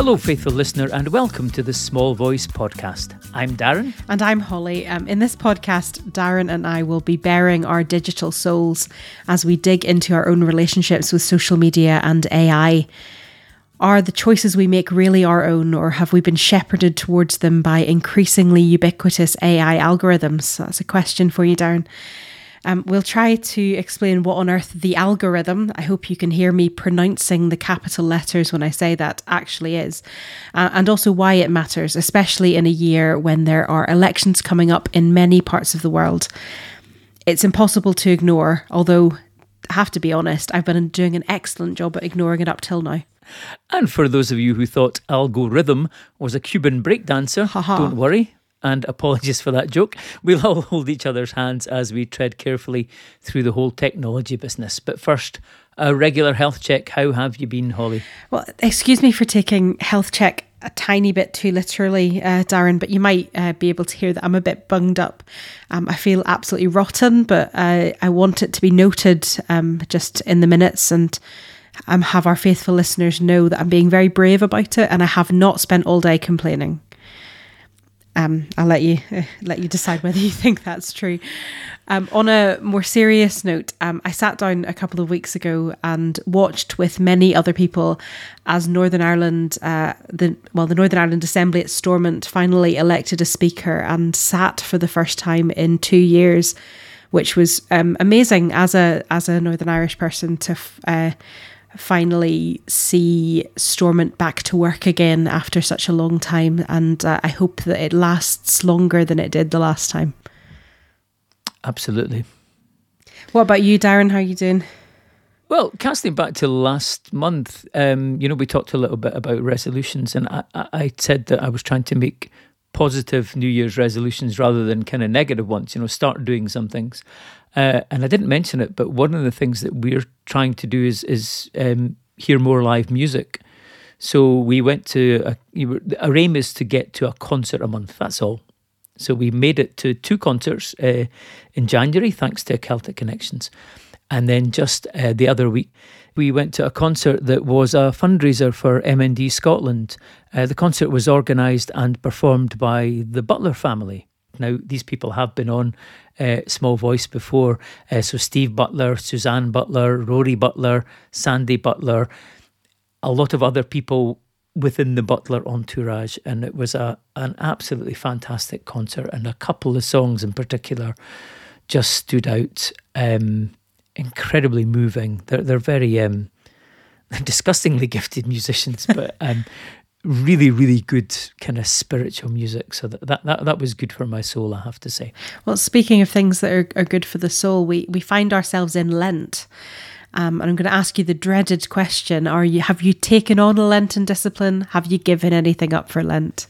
Hello, faithful listener, and welcome to the Small Voice podcast. I'm Darren. And I'm Holly. Um, in this podcast, Darren and I will be bearing our digital souls as we dig into our own relationships with social media and AI. Are the choices we make really our own, or have we been shepherded towards them by increasingly ubiquitous AI algorithms? That's a question for you, Darren. Um, we'll try to explain what on earth the algorithm, I hope you can hear me pronouncing the capital letters when I say that, actually is, uh, and also why it matters, especially in a year when there are elections coming up in many parts of the world. It's impossible to ignore, although I have to be honest, I've been doing an excellent job at ignoring it up till now. And for those of you who thought algorithm was a Cuban breakdancer, don't worry, and apologies for that joke. We'll all hold each other's hands as we tread carefully through the whole technology business. But first, a regular health check. How have you been, Holly? Well, excuse me for taking health check a tiny bit too literally, uh, Darren, but you might uh, be able to hear that I'm a bit bunged up. Um, I feel absolutely rotten, but uh, I want it to be noted um, just in the minutes and um, have our faithful listeners know that I'm being very brave about it and I have not spent all day complaining. Um, I'll let you uh, let you decide whether you think that's true. Um, on a more serious note, um, I sat down a couple of weeks ago and watched with many other people as Northern Ireland, uh, the well, the Northern Ireland Assembly at Stormont finally elected a speaker and sat for the first time in two years, which was um, amazing as a as a Northern Irish person to. Uh, finally see Stormont back to work again after such a long time. And uh, I hope that it lasts longer than it did the last time. Absolutely. What about you, Darren? How are you doing? Well, casting back to last month, um, you know, we talked a little bit about resolutions, and I, I said that I was trying to make positive New Year's resolutions rather than kind of negative ones, you know, start doing some things. Uh, and I didn't mention it, but one of the things that we're trying to do is is um, hear more live music. So we went to a, our aim is to get to a concert a month. That's all. So we made it to two concerts uh, in January, thanks to Celtic Connections, and then just uh, the other week we went to a concert that was a fundraiser for MND Scotland. Uh, the concert was organised and performed by the Butler family. Now, these people have been on uh, Small Voice before. Uh, so, Steve Butler, Suzanne Butler, Rory Butler, Sandy Butler, a lot of other people within the Butler entourage. And it was a, an absolutely fantastic concert. And a couple of songs in particular just stood out. Um, incredibly moving. They're, they're very um, disgustingly gifted musicians, but um, really, really good kind of spiritual music. So that, that, that, that was good for my soul, I have to say. Well, speaking of things that are, are good for the soul, we, we find ourselves in Lent. Um, and I'm going to ask you the dreaded question: Are you have you taken on a Lenten discipline? Have you given anything up for Lent?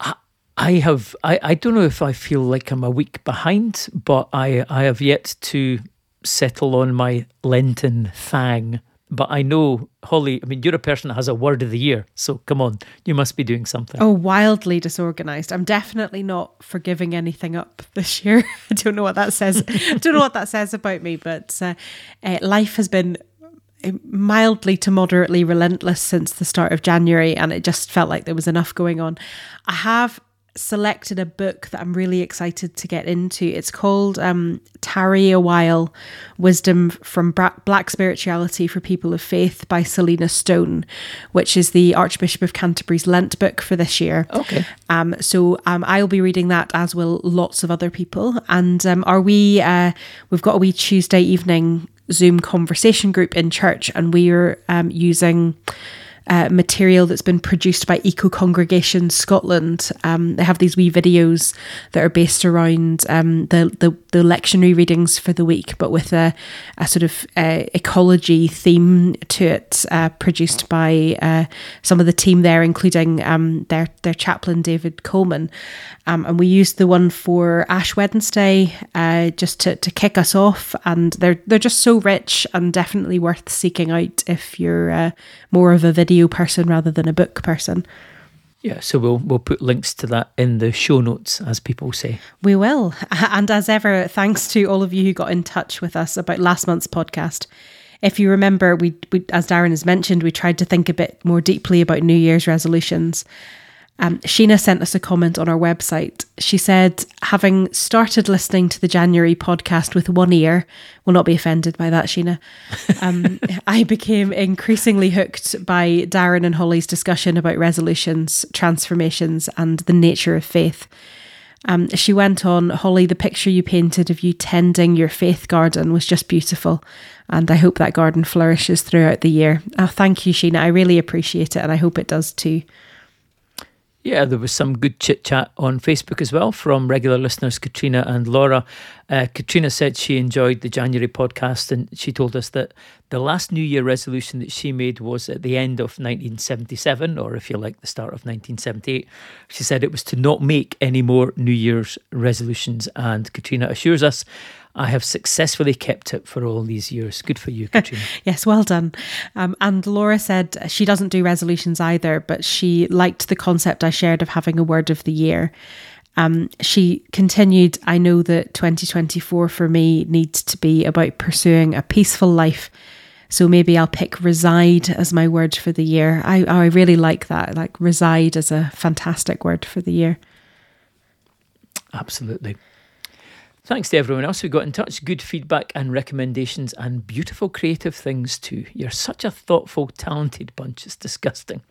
I, I have. I, I don't know if I feel like I'm a week behind, but I I have yet to settle on my Lenten thang but I know, Holly, I mean, you're a person that has a word of the year. So come on, you must be doing something. Oh, wildly disorganized. I'm definitely not forgiving anything up this year. I don't know what that says. I don't know what that says about me, but uh, uh, life has been uh, mildly to moderately relentless since the start of January, and it just felt like there was enough going on. I have selected a book that I'm really excited to get into. It's called um, Tarry a While Wisdom from Black Spirituality for People of Faith by Selina Stone, which is the Archbishop of Canterbury's Lent book for this year. Okay. Um, so um, I'll be reading that, as will lots of other people. And um, are we, uh, we've got a wee Tuesday evening Zoom conversation group in church, and we are um, using uh, material that's been produced by Eco Congregation Scotland. Um, they have these wee videos that are based around um, the, the, the lectionary readings for the week, but with a, a sort of uh, ecology theme to it, uh, produced by uh, some of the team there, including um, their their chaplain David Coleman. Um, and we used the one for Ash Wednesday just to, to kick us off, and they're they're just so rich and definitely worth seeking out if you're more of a video person rather than a book person. Yeah, so we'll we'll put links to that in the show notes, as people say. We will, and as ever, thanks to all of you who got in touch with us about last month's podcast. if you remember, we, we, as Darren has mentioned, we tried to think a bit more deeply about New Year's resolutions. Um, Sheena sent us a comment on our website. She said, having started listening to the January podcast with one ear, will not be offended by that, Sheena. Um, I became increasingly hooked by Darren and Holly's discussion about resolutions, transformations, and the nature of faith. Um, she went on, Holly, the picture you painted of you tending your faith garden was just beautiful. And I hope that garden flourishes throughout the year. Oh, thank you, Sheena. I really appreciate it, and I hope it does too. Yeah, there was some good chit chat on Facebook as well from regular listeners Katrina and Laura. Uh, Katrina said she enjoyed the January podcast and she told us that the last New Year resolution that she made was at the end of 1977, or if you like, the start of 1978. She said it was to not make any more New Year's resolutions. And Katrina assures us I have successfully kept it for all these years. Good for you, Katrina. yes, well done. Um, and Laura said she doesn't do resolutions either, but she liked the concept I shared of having a word of the year. Um, she continued, I know that 2024 for me needs to be about pursuing a peaceful life. So maybe I'll pick reside as my word for the year. I, I really like that. Like reside as a fantastic word for the year. Absolutely. Thanks to everyone else who got in touch. Good feedback and recommendations and beautiful creative things too. You're such a thoughtful, talented bunch. It's disgusting.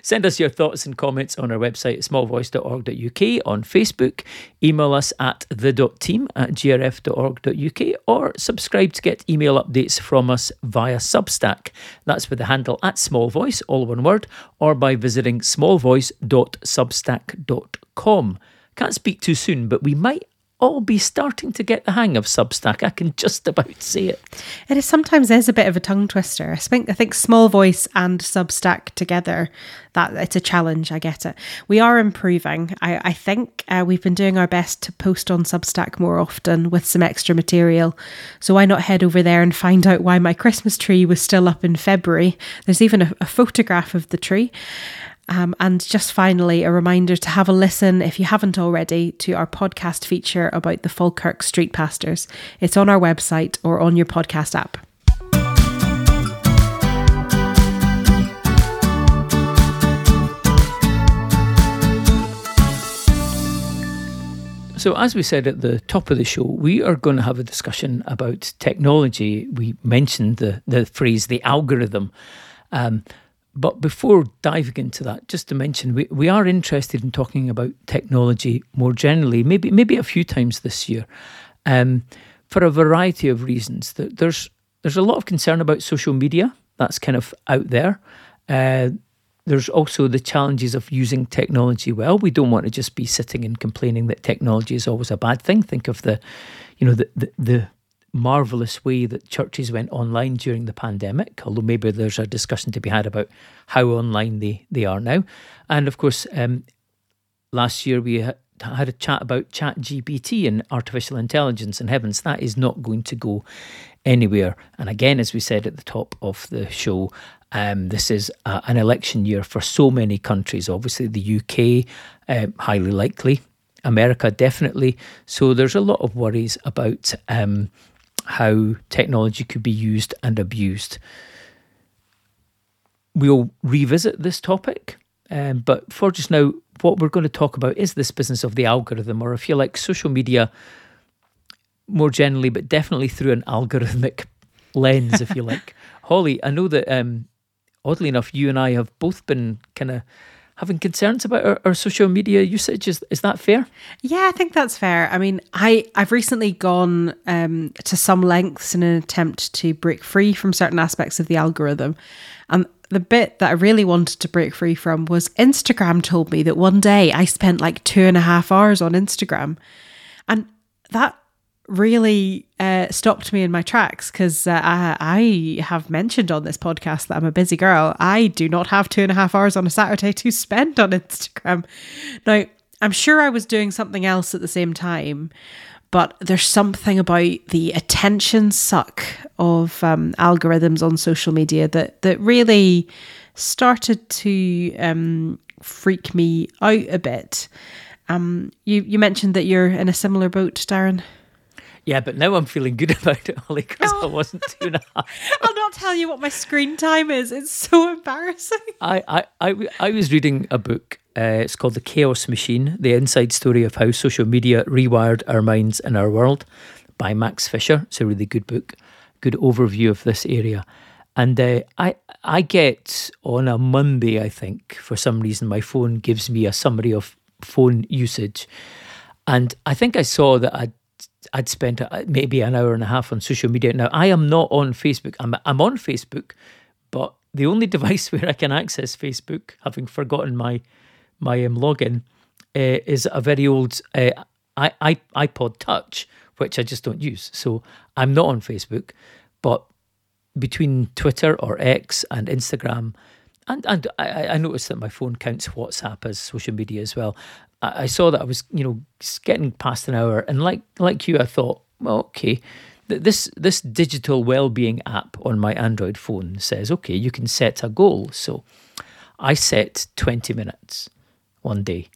Send us your thoughts and comments on our website, smallvoice.org.uk, on Facebook. Email us at the.team at grf.org.uk or subscribe to get email updates from us via Substack. That's with the handle at smallvoice, all one word, or by visiting smallvoice.substack.com. Can't speak too soon, but we might all be starting to get the hang of Substack. I can just about say it. It is sometimes is a bit of a tongue twister. I think I think small voice and Substack together that it's a challenge. I get it. We are improving. I, I think uh, we've been doing our best to post on Substack more often with some extra material. So why not head over there and find out why my Christmas tree was still up in February? There's even a, a photograph of the tree. Um, and just finally, a reminder to have a listen, if you haven't already, to our podcast feature about the Falkirk Street Pastors. It's on our website or on your podcast app. So, as we said at the top of the show, we are going to have a discussion about technology. We mentioned the, the phrase the algorithm. Um, but before diving into that, just to mention, we, we are interested in talking about technology more generally, maybe maybe a few times this year, um, for a variety of reasons. There's there's a lot of concern about social media. That's kind of out there. Uh, there's also the challenges of using technology well. We don't want to just be sitting and complaining that technology is always a bad thing. Think of the, you know, the the, the marvelous way that churches went online during the pandemic, although maybe there's a discussion to be had about how online they, they are now. And of course, um, last year we had a chat about chat GPT and artificial intelligence and heavens. That is not going to go anywhere. And again as we said at the top of the show um, this is an election year for so many countries. Obviously the uk uh, highly likely. America definitely. So there's a lot of worries about um, how technology could be used and abused. We'll revisit this topic, um, but for just now, what we're going to talk about is this business of the algorithm, or if you like, social media more generally, but definitely through an algorithmic lens, if you like. Holly, I know that um, oddly enough, you and I have both been kind of having concerns about our, our, social media usage. Is is that fair? Yeah, I think that's fair. I mean, I I've recently gone um, to some lengths in an attempt to break free from certain aspects of the algorithm, and the bit that I really wanted to break free from was Instagram told me that one day I spent like two and a half hours on Instagram, and that really uh, stopped me in my tracks because uh, I, I, have mentioned on this podcast that I'm a busy girl. I do not have two and a half hours on a Saturday to spend on Instagram. Now, I'm sure I was doing something else at the same time, but there's something about the attention suck of um, algorithms on social media that that really started to um, freak me out a bit. Um, you you mentioned that you're in a similar boat, Darren. Yeah, but now I'm feeling good about it, Holly, because I wasn't two and a half. I'll not tell you what my screen time is. It's so embarrassing. I, I, I, I was reading a book. Uh, it's called The Chaos Machine The Inside Story of How Social Media Rewired Our Minds and Our World by Max Fisher. It's a really good book, good overview of this area. And uh, I, I get on a Monday, I think, for some reason, my phone gives me a summary of phone usage. And I think I saw that I'd I'd spent uh, maybe an hour and a half on social media. Now I am not on Facebook. I'm I'm on Facebook, but the only device where I can access Facebook, having forgotten my my um, login, uh, is a very old uh, I, I, iPod Touch, which I just don't use. So I'm not on Facebook, but between Twitter or X and Instagram, and and I, I noticed that my phone counts WhatsApp as social media as well. I, saw that I was you know getting past an hour, and like like you, I thought, well, okay. This this digital well-being app on my Android phone says, okay, you can set a goal. So I set 20 minutes one day.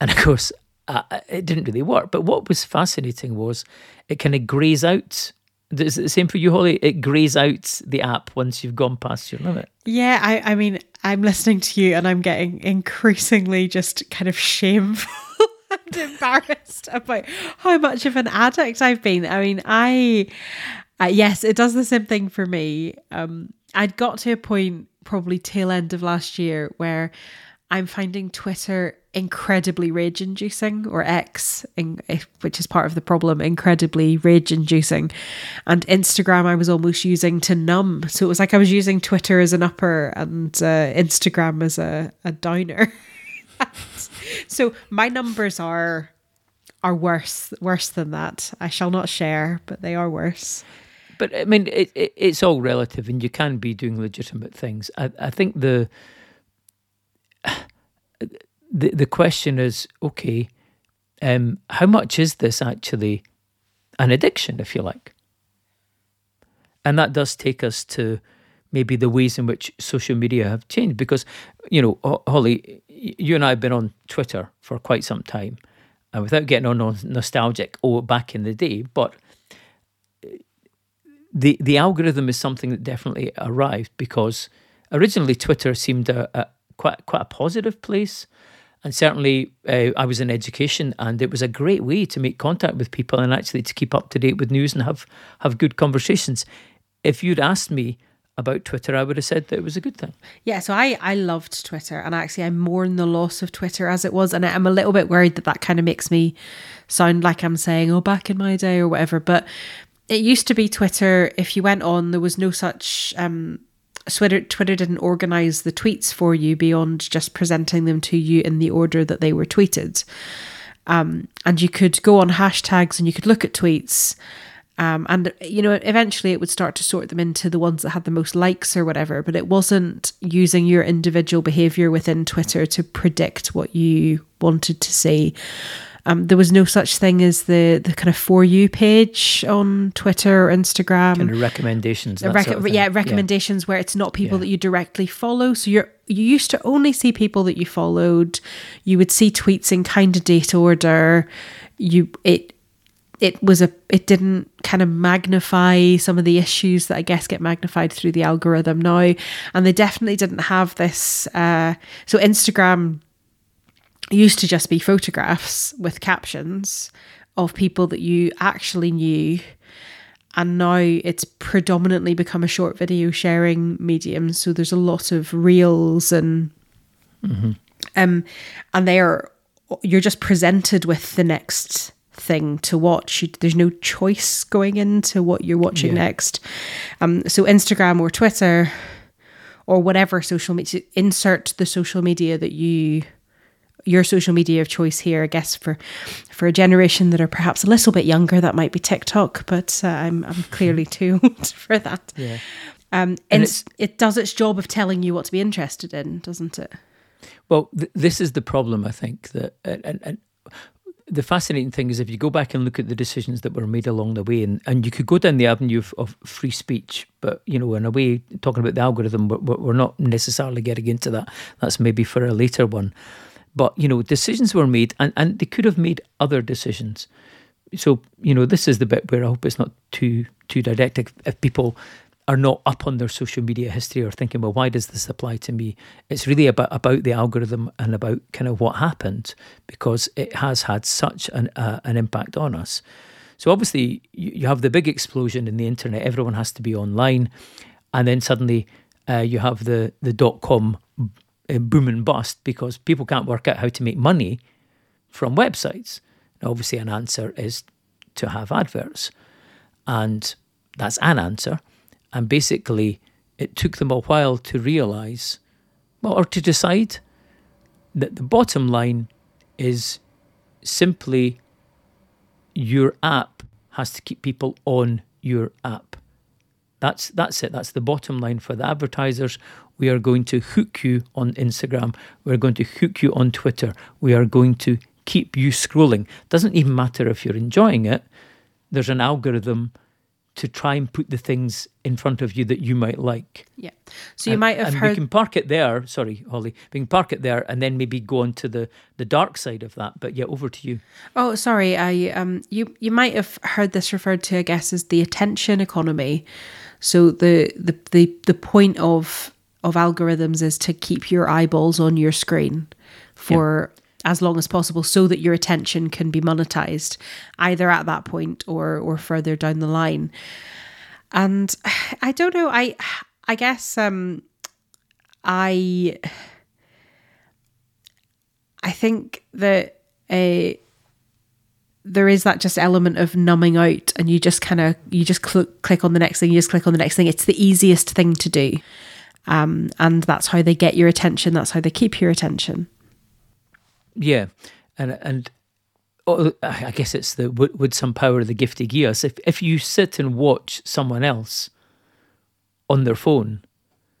And of course, uh, it didn't really work. But what was fascinating was it kind of grays out is it the same for you, Holly? It grays out the app once you've gone past your limit. Yeah, I, I mean, I'm listening to you and I'm getting increasingly just kind of shameful and embarrassed about how much of an addict I've been. I mean, I, uh, yes, it does the same thing for me. Um, I'd got to a point probably tail end of last year where I'm finding Twitter incredibly rage inducing, or X, in, which is part of the problem, incredibly rage inducing. And Instagram, I was almost using to numb. So it was like I was using Twitter as an upper and uh, Instagram as a, a downer. so my numbers are are worse worse than that. I shall not share, but they are worse. But I mean, it, it, it's all relative, and you can be doing legitimate things. I, I think the the the question is okay, um, how much is this actually an addiction, if you like? And that does take us to maybe the ways in which social media have changed. Because, you know, Holly, you and I have been on Twitter for quite some time, and without getting on nostalgic, oh, back in the day, but the the algorithm is something that definitely arrived because originally Twitter seemed a, a quite quite a positive place. And certainly, uh, I was in education, and it was a great way to make contact with people and actually to keep up to date with news and have have good conversations. If you'd asked me about Twitter, I would have said that it was a good thing. Yeah, so I I loved Twitter, and actually I mourn the loss of Twitter as it was, and I'm a little bit worried that that kind of makes me sound like I'm saying, "Oh, back in my day" or whatever. But it used to be Twitter. If you went on, there was no such um, Twitter, Twitter didn't organize the tweets for you beyond just presenting them to you in the order that they were tweeted. Um, and you could go on hashtags and you could look at tweets. Um, and you know, eventually it would start to sort them into the ones that had the most likes or whatever. But it wasn't using your individual behavior within Twitter to predict what you wanted to see. Um, there was no such thing as the the kind of for you page on Twitter or Instagram. Kind of recommendations. Rec- sort of yeah, recommendations yeah. where it's not people yeah. that you directly follow. So you're you used to only see people that you followed. You would see tweets in kind of date order. You it it was a it didn't kind of magnify some of the issues that I guess get magnified through the algorithm now, and they definitely didn't have this. Uh, so Instagram used to just be photographs with captions of people that you actually knew and now it's predominantly become a short video sharing medium so there's a lot of reels and mm-hmm. um and they are you're just presented with the next thing to watch you, there's no choice going into what you're watching yeah. next um so instagram or twitter or whatever social media insert the social media that you your social media of choice here. I guess for for a generation that are perhaps a little bit younger, that might be TikTok, but uh, I'm I'm clearly too old for that. Yeah. Um, and, and it does its job of telling you what to be interested in, doesn't it? Well, th- this is the problem. I think that and, and the fascinating thing is if you go back and look at the decisions that were made along the way, and, and you could go down the avenue of, of free speech, but you know, in a way, talking about the algorithm, we're, we're not necessarily getting into that. That's maybe for a later one. But, you know, decisions were made and, and they could have made other decisions. so you know this is the bit where I hope it's not too too didactic. If people are not up on their social media history or thinking, well, why does this apply to me? It's really about about the algorithm and about kind of what happened because it has had such an uh, an impact on us. So obviously, you, you have the big explosion in the internet. Everyone has to be online, and then suddenly uh, you have the the dot com uh, boom and bust because people can't work out how to make money from websites. Now, obviously, an answer is to have adverts, and that's an answer. And basically, it took them a while to realize, well, or to decide that the bottom line is simply your app has to keep people on your app. That's that's it. That's the bottom line for the advertisers. We are going to hook you on Instagram. We're going to hook you on Twitter. We are going to keep you scrolling. Doesn't even matter if you're enjoying it. There's an algorithm to try and put the things in front of you that you might like. Yeah. So you and, might have and heard. We can park it there. Sorry, Holly. We can park it there and then maybe go on to the the dark side of that. But yeah, over to you. Oh, sorry. I um, you you might have heard this referred to, I guess, as the attention economy. So the the the the point of of algorithms is to keep your eyeballs on your screen for. Yeah. as long as possible so that your attention can be monetized either at that point or or further down the line. And i don't know i i guess um i i think that a there is that just element of numbing out and you just kind of you just cl- click on the next thing you just click on the next thing. It's the easiest thing to do um, and that's how they get your attention that's how they keep your attention yeah, and and oh, I guess it's the would, would some power of the gift give us? If if you sit and watch someone else on their phone,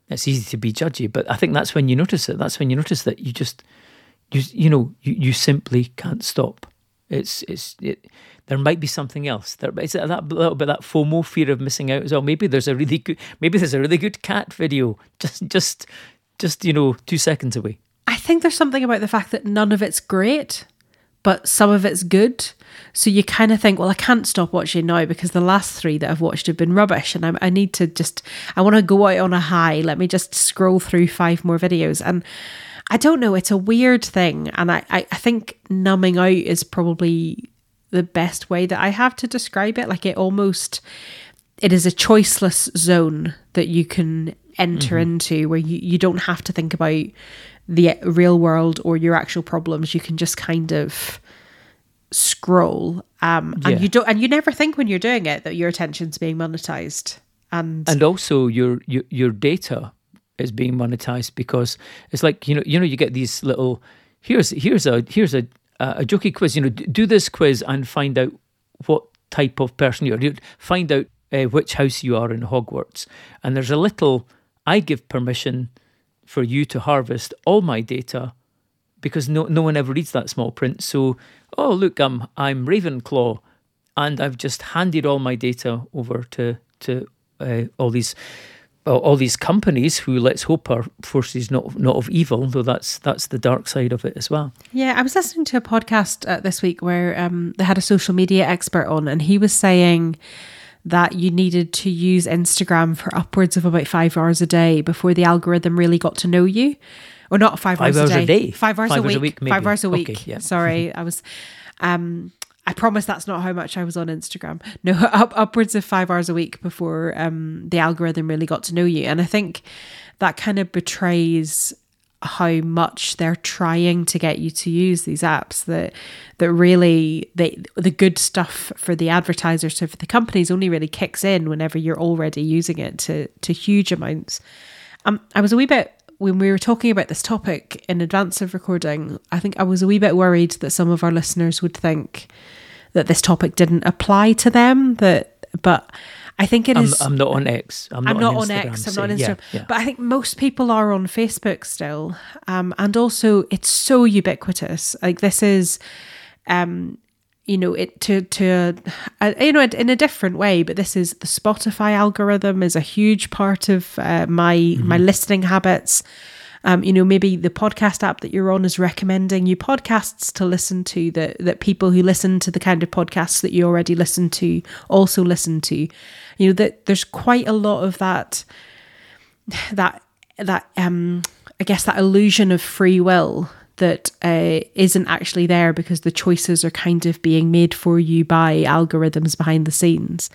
it's easy to be judgy. But I think that's when you notice it. That's when you notice that you just you you know you, you simply can't stop. It's it's it, there might be something else. There is that little bit that FOMO fear of missing out as well. Maybe there's a really good maybe there's a really good cat video just just just you know two seconds away. I think there's something about the fact that none of it's great, but some of it's good. So you kind of think, well, I can't stop watching now because the last three that I've watched have been rubbish, and I, I need to just, I want to go out on a high. Let me just scroll through five more videos, and I don't know. It's a weird thing, and I, I, I think numbing out is probably the best way that I have to describe it. Like it almost, it is a choiceless zone that you can enter mm-hmm. into where you, you don't have to think about the real world or your actual problems. You can just kind of scroll, um, and yeah. you don't, and you never think when you're doing it that your attention's being monetized, and and also your your your data is being monetized because it's like you know you know you get these little here's here's a here's a a jokey quiz. You know, do this quiz and find out what type of person you are. Find out uh, which house you are in Hogwarts, and there's a little. I give permission for you to harvest all my data because no no one ever reads that small print. So, oh look, I'm I'm Ravenclaw, and I've just handed all my data over to to uh, all these well, all these companies who let's hope are forces not not of evil, though that's that's the dark side of it as well. Yeah, I was listening to a podcast uh, this week where um, they had a social media expert on, and he was saying that you needed to use Instagram for upwards of about five hours a day before the algorithm really got to know you. Or not five, five hours, hours a, day. day. Five hours, five a, week. a week. Five hours a week. Okay, yeah. Sorry, I was. Um, I promise that's not how much I was on Instagram. No, up, upwards of five hours a week before um, the algorithm really got to know you. And I think that kind of betrays how much they're trying to get you to use these apps that that really they the good stuff for the advertisers so for the companies only really kicks in whenever you're already using it to to huge amounts um i was a wee bit when we were talking about this topic in advance of recording i think i was a wee bit worried that some of our listeners would think that this topic didn't apply to them that but I think it I'm, is. I'm, not on X. I'm, I'm not, on, X. I'm not on Instagram. Yeah, yeah. But I think most people are on Facebook still, um, and also it's so ubiquitous. Like this is, um, you know, it to to uh, you know in a different way. But this is the Spotify algorithm is a huge part of uh, my mm-hmm. my listening habits. Um, you know, maybe the podcast app that you're on is recommending you podcasts to listen to that that people who listen to the kind of podcasts that you already listen to also listen to. You know, that there's quite a lot of that that that um I guess that illusion of free will that uh, not actually there because the choices are kind of being made for you by algorithms behind the scenes.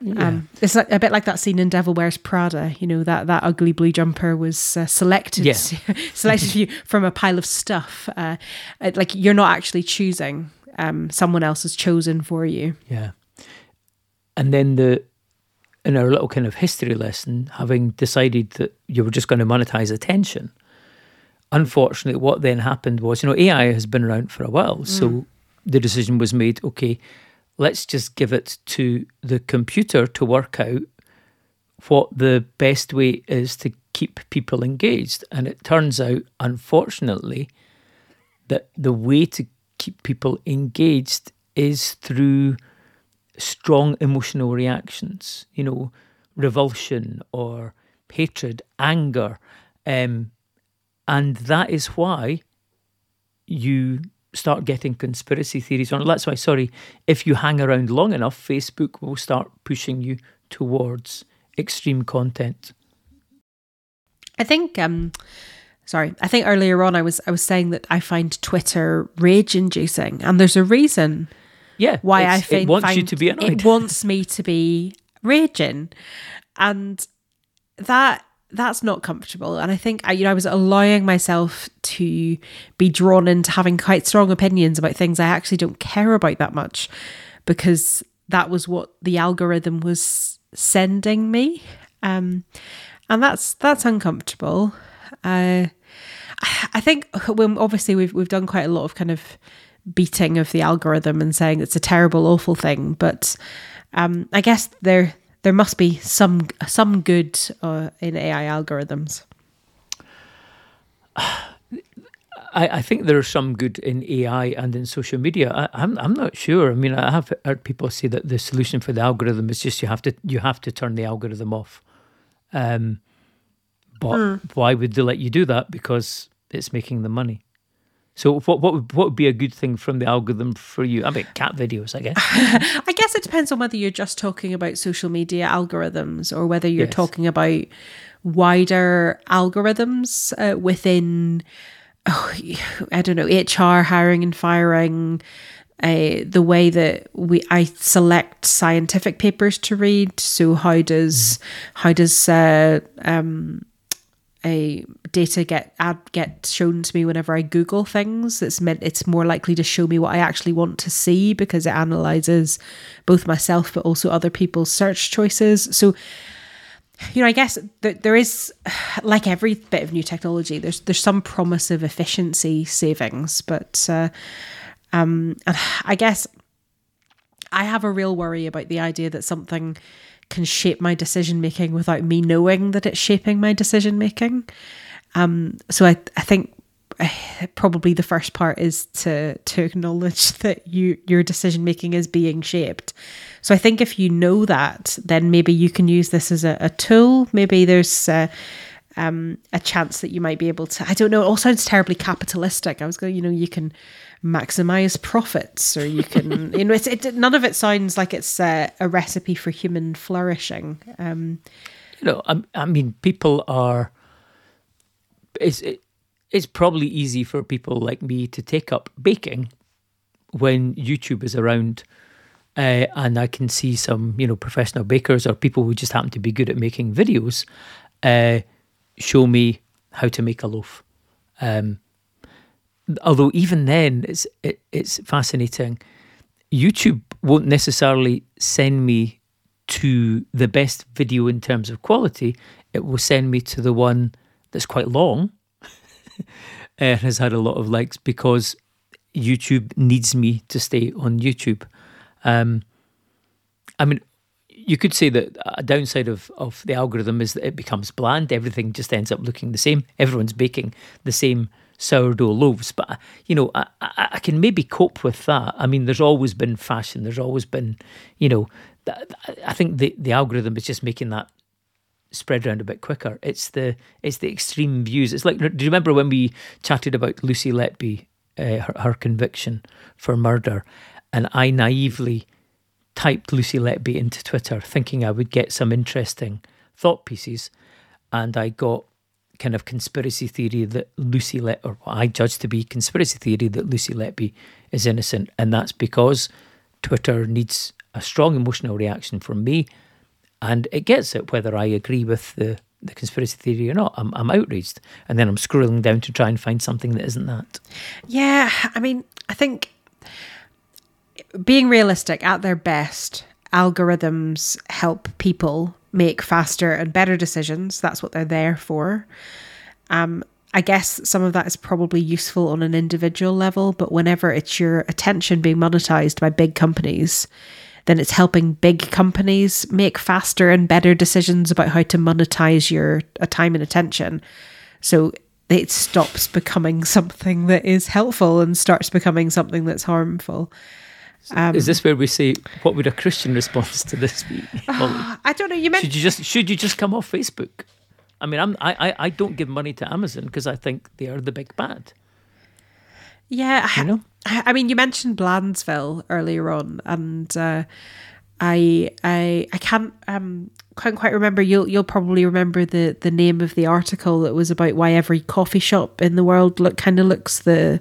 Yeah. Um, it's like, a bit like that scene in Devil Wears Prada. You know that that ugly blue jumper was uh, selected yeah. selected you from a pile of stuff. Uh, like you're not actually choosing; um, someone else has chosen for you. Yeah, and then the in our little kind of history lesson, having decided that you were just going to monetize attention, unfortunately, what then happened was, you know, AI has been around for a while. Mm. So the decision was made okay, let's just give it to the computer to work out what the best way is to keep people engaged. And it turns out, unfortunately, that the way to keep people engaged is through strong emotional reactions, you know, revulsion or hatred, anger. Um, and that is why you start getting conspiracy theories on. That's why, sorry, if you hang around long enough, Facebook will start pushing you towards extreme content. I think um sorry, I think earlier on I was I was saying that I find Twitter rage inducing and there's a reason yeah why I find it wants find, you to be annoyed. It wants me to be raging. And that that's not comfortable. And i think I, you know i was allowing myself to be drawn into having quite strong opinions about things i actually don't care about that much because that was what the algorithm was sending me. Um, and that's that's uncomfortable. Uh, i think when obviously we've we've done quite a lot of kind of beating of the algorithm and saying it's a terrible awful thing but um, i guess there there must be some some good uh, in AI algorithms. I, I, think there are some good in AI and in social media. I, am I'm, I'm not sure. I mean, I have heard people say that the solution for the algorithm is just you have to you have to turn the algorithm off. Um, but mm. why would they let you do that? Because it's making the money. So what what would, what would be a good thing from the algorithm for you? I mean, cat videos, I guess. I guess it depends on whether you're just talking about social media algorithms or whether you're yes. talking about wider algorithms uh, within. Oh, I don't know HR hiring and firing. Uh, the way that we I select scientific papers to read. So how does mm. how does uh, um, a data get ad get shown to me whenever I Google things. It's meant it's more likely to show me what I actually want to see because it analyzes both myself but also other people's search choices. So you know, I guess that there is, like every bit of new technology, there's there's some promise of efficiency savings, but uh, um, I guess I have a real worry about the idea that something can shape my decision making without me knowing that it's shaping my decision making. Um, so I, I think eh, probably the first part is to to acknowledge that you your decision making is being shaped. So I think if you know that, then maybe you can use this as a, a tool. Maybe there's a, um, a chance that you might be able to. I don't know. It all sounds terribly capitalistic. I was going, you know, you can maximize profits or you can you know it's, it none of it sounds like it's a recipe for human flourishing um. You know I, I mean people are it's it, it's probably easy for people like me to take up baking when youtube is around uh, and i can see some you know professional bakers or people who just happen to be good at making videos uh, show me how to make a loaf um, although even then it's it, it's fascinating. YouTube won't necessarily send me to the best video in terms of quality. It will send me to the one that's quite long and has had a lot of likes because YouTube needs me to stay on YouTube. Um, I mean, you could say that a downside of, of the algorithm is that it becomes bland. Everything just ends up looking the same. Everyone's baking the same sourdough loaves. But you know, I, I, I, can maybe cope with that. I mean, there's always been fashion. There's always been, you know, I think the the algorithm is just making that spread around a bit quicker. It's the it's the extreme views. It's like do you remember when we chatted about Lucy Letby, uh, her, her conviction for murder, and I naively typed Lucy Letby into Twitter, thinking I would get some interesting thought pieces, and I got kind of conspiracy theory that Lucy Let or what I judge to be conspiracy theory that Lucy Letby is innocent, and that's because Twitter needs a strong emotional reaction from me, and it gets it whether I agree with the the conspiracy theory or not. I'm I'm outraged, and then I'm scrolling down to try and find something that isn't that. Yeah, I mean, I think being realistic at their best, algorithms help people make faster and better decisions. That's what they're there for. Um, I guess some of that is probably useful on an individual level, but whenever it's your attention being monetized by big companies, then it's helping big companies make faster and better decisions about how to monetize your uh, time and attention. So it stops becoming something that is helpful and starts becoming something that's harmful. Um, is this where we say what would a Christian response to this be? I don't know. You meant should you just should you just come off Facebook? I mean, I'm I I don't give money to Amazon because I think they are the big bad. Yeah, you know. I mean, you mentioned Blandsville earlier on, and uh, I I I can't um can't quite remember. You'll you'll probably remember the the name of the article that was about why every coffee shop in the world look kind of looks the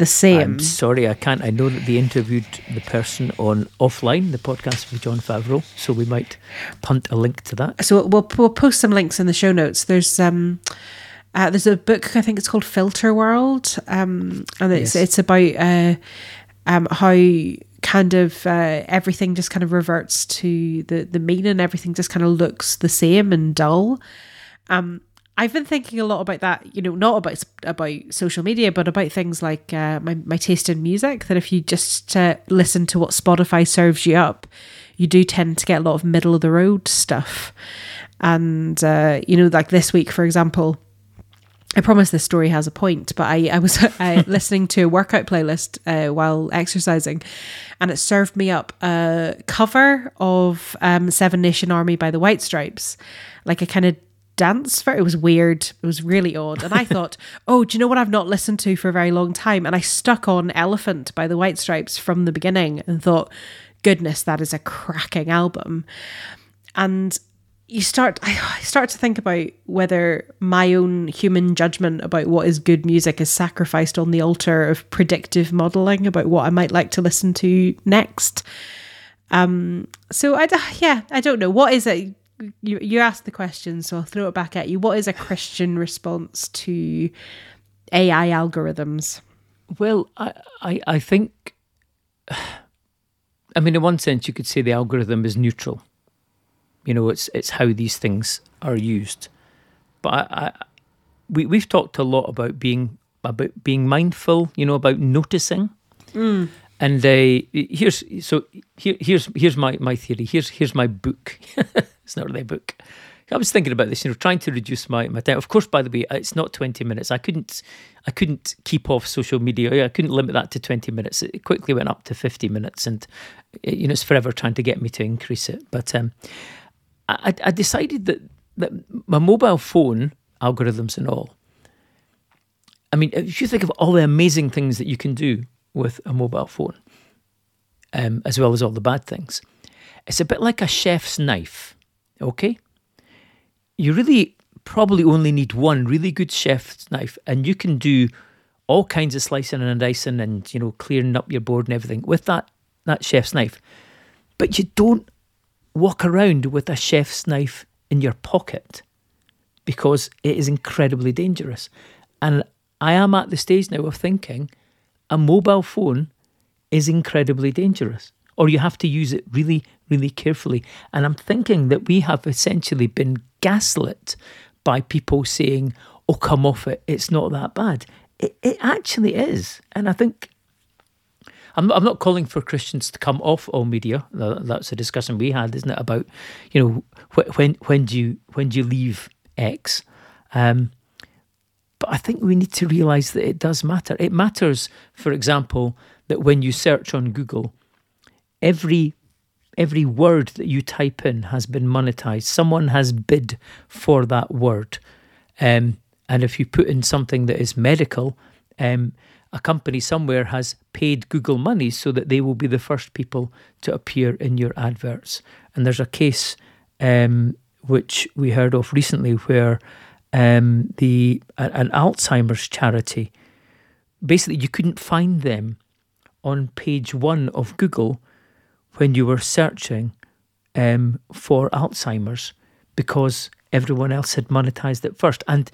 the same. I'm sorry, I can't. I know that they interviewed the person on offline, the podcast with Jon Favreau, so we might punt a link to that. So we'll we'll post some links in the show notes. There's um. Uh, there's a book I think it's called Filter World, um, and it's yes. it's about uh, um, how kind of uh, everything just kind of reverts to the the mean and everything just kind of looks the same and dull. Um, I've been thinking a lot about that, you know, not about about social media, but about things like uh, my my taste in music. That if you just uh, listen to what Spotify serves you up, you do tend to get a lot of middle of the road stuff. And uh, you know, like this week, for example, I promise this story has a point, but I, I was uh, listening to a workout playlist uh, while exercising, and it served me up a cover of um, Seven Nation Army by the White Stripes, like a kind of dance for it was weird. It was really odd. And i thought oh do you know what i've not listened to for a very long time? And i stuck on elephant by the white stripes from the beginning and thought goodness that is a cracking album. And you start i start to think about whether my own human judgment about what is good music is sacrificed on the altar of predictive modeling about what i might like to listen to next. Um so i yeah i don't know. What is it you you asked the question, so I'll throw it back at you. What is a Christian response to AI algorithms? Well, I, I, I think, I mean, in one sense, you could say the algorithm is neutral. You know, it's it's how these things are used. But I, I we we've talked a lot about being about being mindful. You know, about noticing. Mm. And uh, here's so here, here's here's my, my theory. Here's here's my book. it's not really a book. I was thinking about this, you know, trying to reduce my, my time. Of course, by the way, it's not twenty minutes. I couldn't I couldn't keep off social media. I couldn't limit that to twenty minutes. It quickly went up to fifty minutes, and it, you know, it's forever trying to get me to increase it. But um, I, I decided that that my mobile phone algorithms and all. I mean, if you think of all the amazing things that you can do with a mobile phone, um, as well as all the bad things. It's a bit like a chef's knife, okay? You really probably only need one really good chef's knife, and you can do all kinds of slicing and dicing and you know clearing up your board and everything with that that chef's knife. But you don't walk around with a chef's knife in your pocket because it is incredibly dangerous. And I am at the stage now of thinking a mobile phone is incredibly dangerous, or you have to use it really, really carefully. And I'm thinking that we have essentially been gaslit by people saying, oh, come off it, it's not that bad. It, it actually is. And I think I'm, not calling for Christians to come off all media. That's a discussion we had, isn't it? About you know when when do you when do you leave X? Um, but I think we need to realise that it does matter. It matters, for example, that when you search on Google, every every word that you type in has been monetized. Someone has bid for that word. Um, and if you put in something that is medical, um, a company somewhere has paid Google money so that they will be the first people to appear in your adverts. And there's a case um, which we heard of recently where um, the an Alzheimer's charity basically you couldn't find them on page one of Google when you were searching um, for Alzheimer's because everyone else had monetized it first. And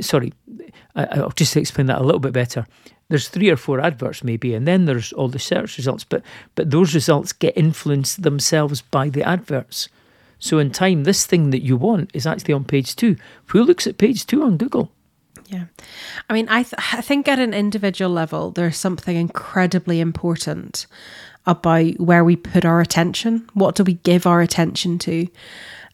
sorry, I, will just explain that a little bit better. There's three or four adverts maybe, and then there's all the search results, but but those results get influenced themselves by the adverts. So in time, this thing that you want is actually on page two. Who looks at page two on Google? Yeah. I mean, I, th- I think at an individual level, there's something incredibly important about where we put our attention. What do we give our attention to?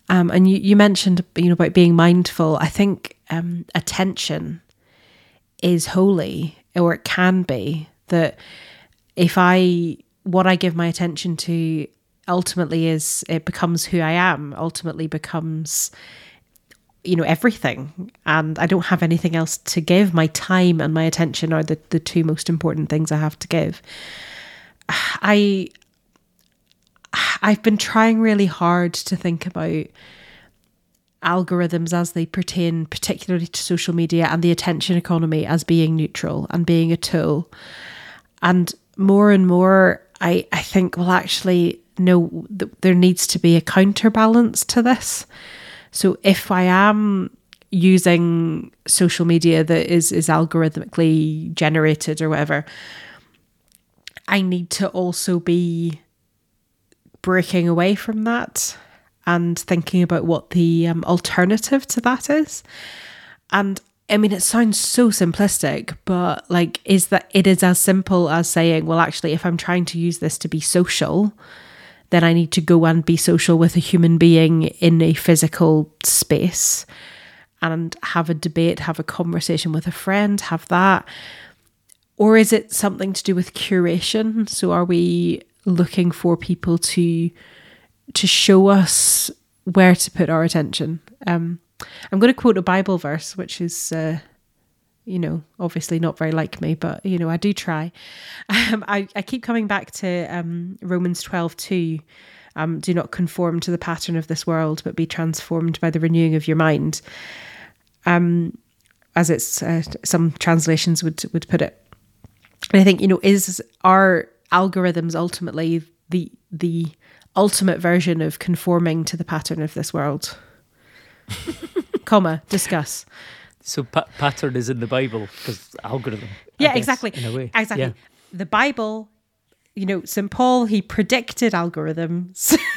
Um, and you, you mentioned, you know, about being mindful. I think um, attention is holy, or it can be. That if I, what I give my attention to ultimately is it becomes who I am, ultimately becomes you know everything and I don't have anything else to give. My time and my attention are the, the two most important things I have to give. I I've been trying really hard to think about algorithms as they pertain particularly to social media and the attention economy as being neutral and being a tool. And more and more I, I think well actually no, th- there needs to be a counterbalance to this. So if I am using social media that is is algorithmically generated or whatever, I need to also be breaking away from that and thinking about what the um, alternative to that is. And I mean, it sounds so simplistic, but like, is that it is as simple as saying, well, actually, if I'm trying to use this to be social, then I need to go and be social with a human being in a physical space and have a debate, have a conversation with a friend, have that? Or is it something to do with curation? So are we looking for people to to show us where to put our attention? Um, I'm going to quote a Bible verse, which is uh, you know, obviously not very like me, but you know, I do try. Um, I, I keep coming back to um, Romans twelve two. Um, do not conform to the pattern of this world, but be transformed by the renewing of your mind. Um, as it's uh, some translations would would put it. And I think you know, is our algorithms ultimately the the ultimate version of conforming to the pattern of this world? Comma discuss. So pa- pattern is in the Bible because algorithm. Yeah, guess, exactly. In a way, exactly. Yeah. The Bible, you know, St. Paul he predicted algorithms.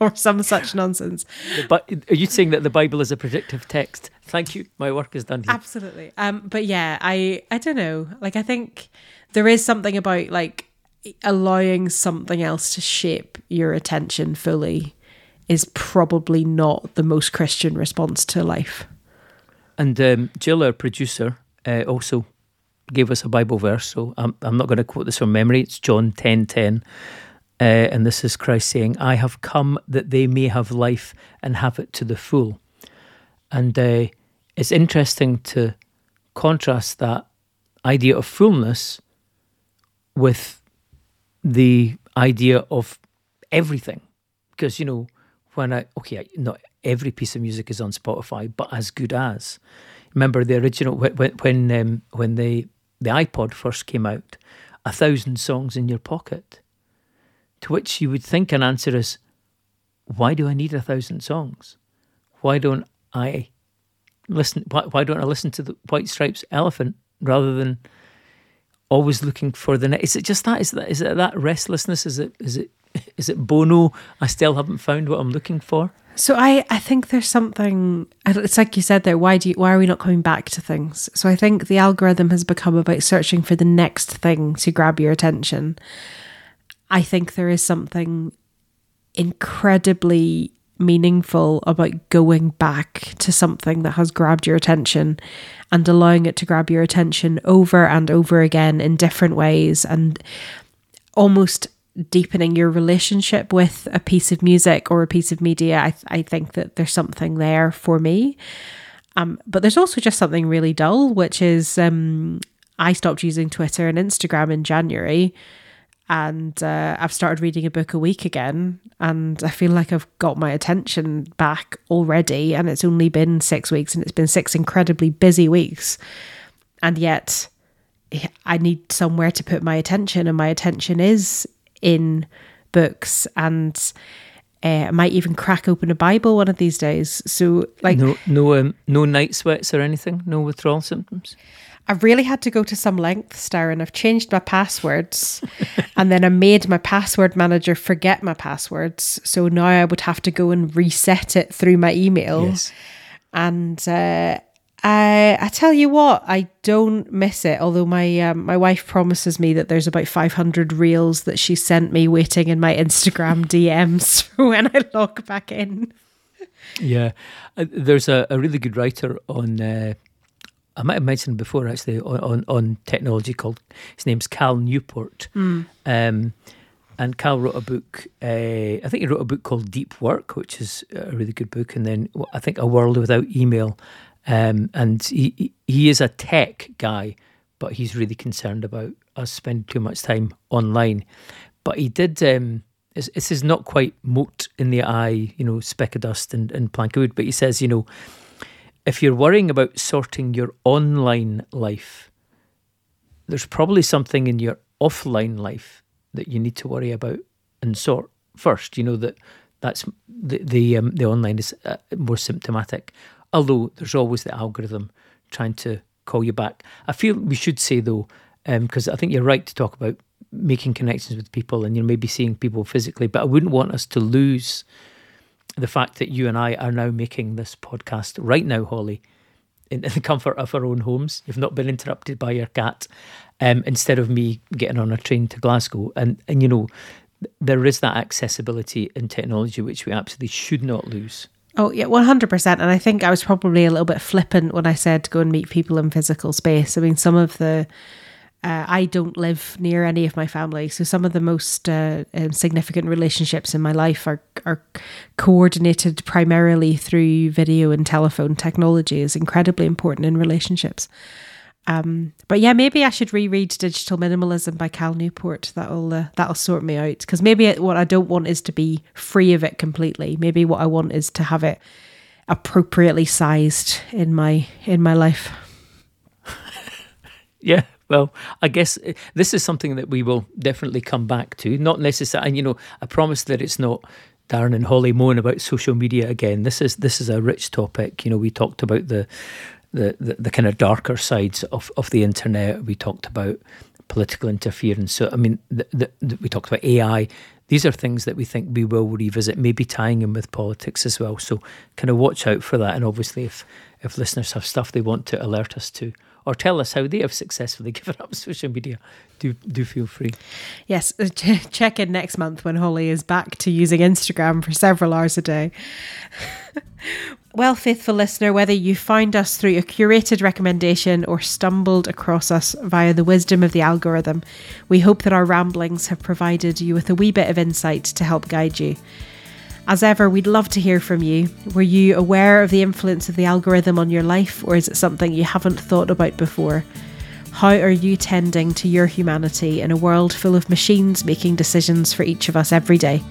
or some such nonsense. But are you saying that the Bible is a predictive text? Thank you. My work is done here. Absolutely. Um, but yeah, I I don't know. Like I think there is something about like allowing something else to shape your attention fully is probably not the most Christian response to life. And um, Jill, our producer, uh, also gave us a Bible verse. So I'm, I'm not going to quote this from memory. It's John 10 10. Uh, and this is Christ saying, I have come that they may have life and have it to the full. And uh, it's interesting to contrast that idea of fullness with the idea of everything. Because, you know, when I, okay, not every piece of music is on Spotify, but as good as. Remember the original when when um, when the the iPod first came out, a thousand songs in your pocket. To which you would think an answer is, why do I need a thousand songs? Why don't I listen? Why, why don't I listen to the White Stripes Elephant rather than always looking for the next? Is it just that? Is that is it that restlessness? Is it is it is it Bono? I still haven't found what I'm looking for. So I, I think there's something. It's like you said there. Why do you, why are we not coming back to things? So I think the algorithm has become about searching for the next thing to grab your attention. I think there is something incredibly meaningful about going back to something that has grabbed your attention and allowing it to grab your attention over and over again in different ways and almost deepening your relationship with a piece of music or a piece of media, I, I think that there's something there for me. Um, but there's also just something really dull, which is um, I stopped using Twitter and Instagram in January, and uh, I've started reading a book a week again, and I feel like I've got my attention back already, and it's only been six weeks, and it's been six incredibly busy weeks, and yet I need somewhere to put my attention, and my attention is in books and uh, I might even crack open a Bible one of these days. So, like, no, no, um, no night sweats or anything. No withdrawal symptoms. I've really had to go to some lengths, Darren. I've changed my passwords, and then I made my password manager forget my passwords. So now I would have to go and reset it through my email. Yes. And uh, I I tell you what, I don't miss it. Although my um, my wife promises me that there's about 500 reels that she sent me waiting in my Instagram DMs when I log back in. Yeah, uh, there's a, a really good writer on. Uh, I might have mentioned before actually on, on, on technology called his name's Cal Newport. Mm. Um, and Cal wrote a book. Uh, I think he wrote a book called Deep Work, which is a really good book. And then I think A World Without Email, um, and he he is a tech guy, but he's really concerned about us spending too much time online. But he did. Um, this is not quite mote in the eye, you know, speck of dust and, and plank of wood. But he says, you know, if you're worrying about sorting your online life, there's probably something in your offline life that you need to worry about and sort first. You know that that's the the um, the online is uh, more symptomatic. Although there's always the algorithm trying to call you back. I feel we should say though, because um, I think you're right to talk about making connections with people and you know maybe seeing people physically, but I wouldn't want us to lose the fact that you and I are now making this podcast right now, Holly, in, the comfort of our own homes. You've not been interrupted by your cat, um, instead of me getting on a train to Glasgow. And and you know, there is that accessibility in technology which we absolutely should not lose. Oh, yeah, 100%. And I think I was probably a little bit flippant when I said go and meet people in physical space. I mean, some of the, uh, I don't live near any of my family. So some of the most uh, um, significant relationships in my life are, are coordinated primarily through video and telephone technology is incredibly important in relationships. Um, but yeah, maybe I should reread Digital Minimalism by Cal Newport. That'll uh, that'll sort me out. Because maybe what I don't want is to be free of it completely. Maybe what I want is to have it appropriately sized in my in my life. yeah, well, I guess uh, this is something that we will definitely come back to. Not necessarily, and you know, I promise that it's not Darren and Holly moan about social media again. This is this is a rich topic. You know, we talked about the the, the, the kind of darker sides of, of the internet. We talked about political interference. So, I mean, the, the, we talked about AI. These are things that we think we will revisit, maybe tying in with politics as well. So, kind of watch out for that. And obviously, if if listeners have stuff they want to alert us to or tell us how they have successfully given up social media, do do feel free. Yes, uh, check in next month when Holly is back to using Instagram for several hours a day. Well, faithful listener, whether you found us through a curated recommendation or stumbled across us via the wisdom of the algorithm, we hope that our ramblings have provided you with a wee bit of insight to help guide you. As ever, we'd love to hear from you. Were you aware of the influence of the algorithm on your life, or is it something you haven't thought about before? How are you tending to your humanity in a world full of machines making decisions for each of us every day?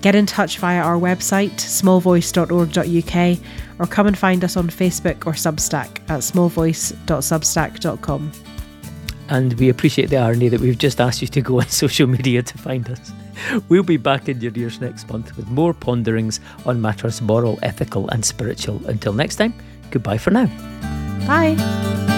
Get in touch via our website, smallvoice.org.uk, or come and find us on Facebook or Substack at smallvoice.substack.com. And we appreciate the irony that we've just asked you to go on social media to find us. We'll be back in your ears next month with more ponderings on matters moral, ethical, and spiritual. Until next time, goodbye for now. Bye.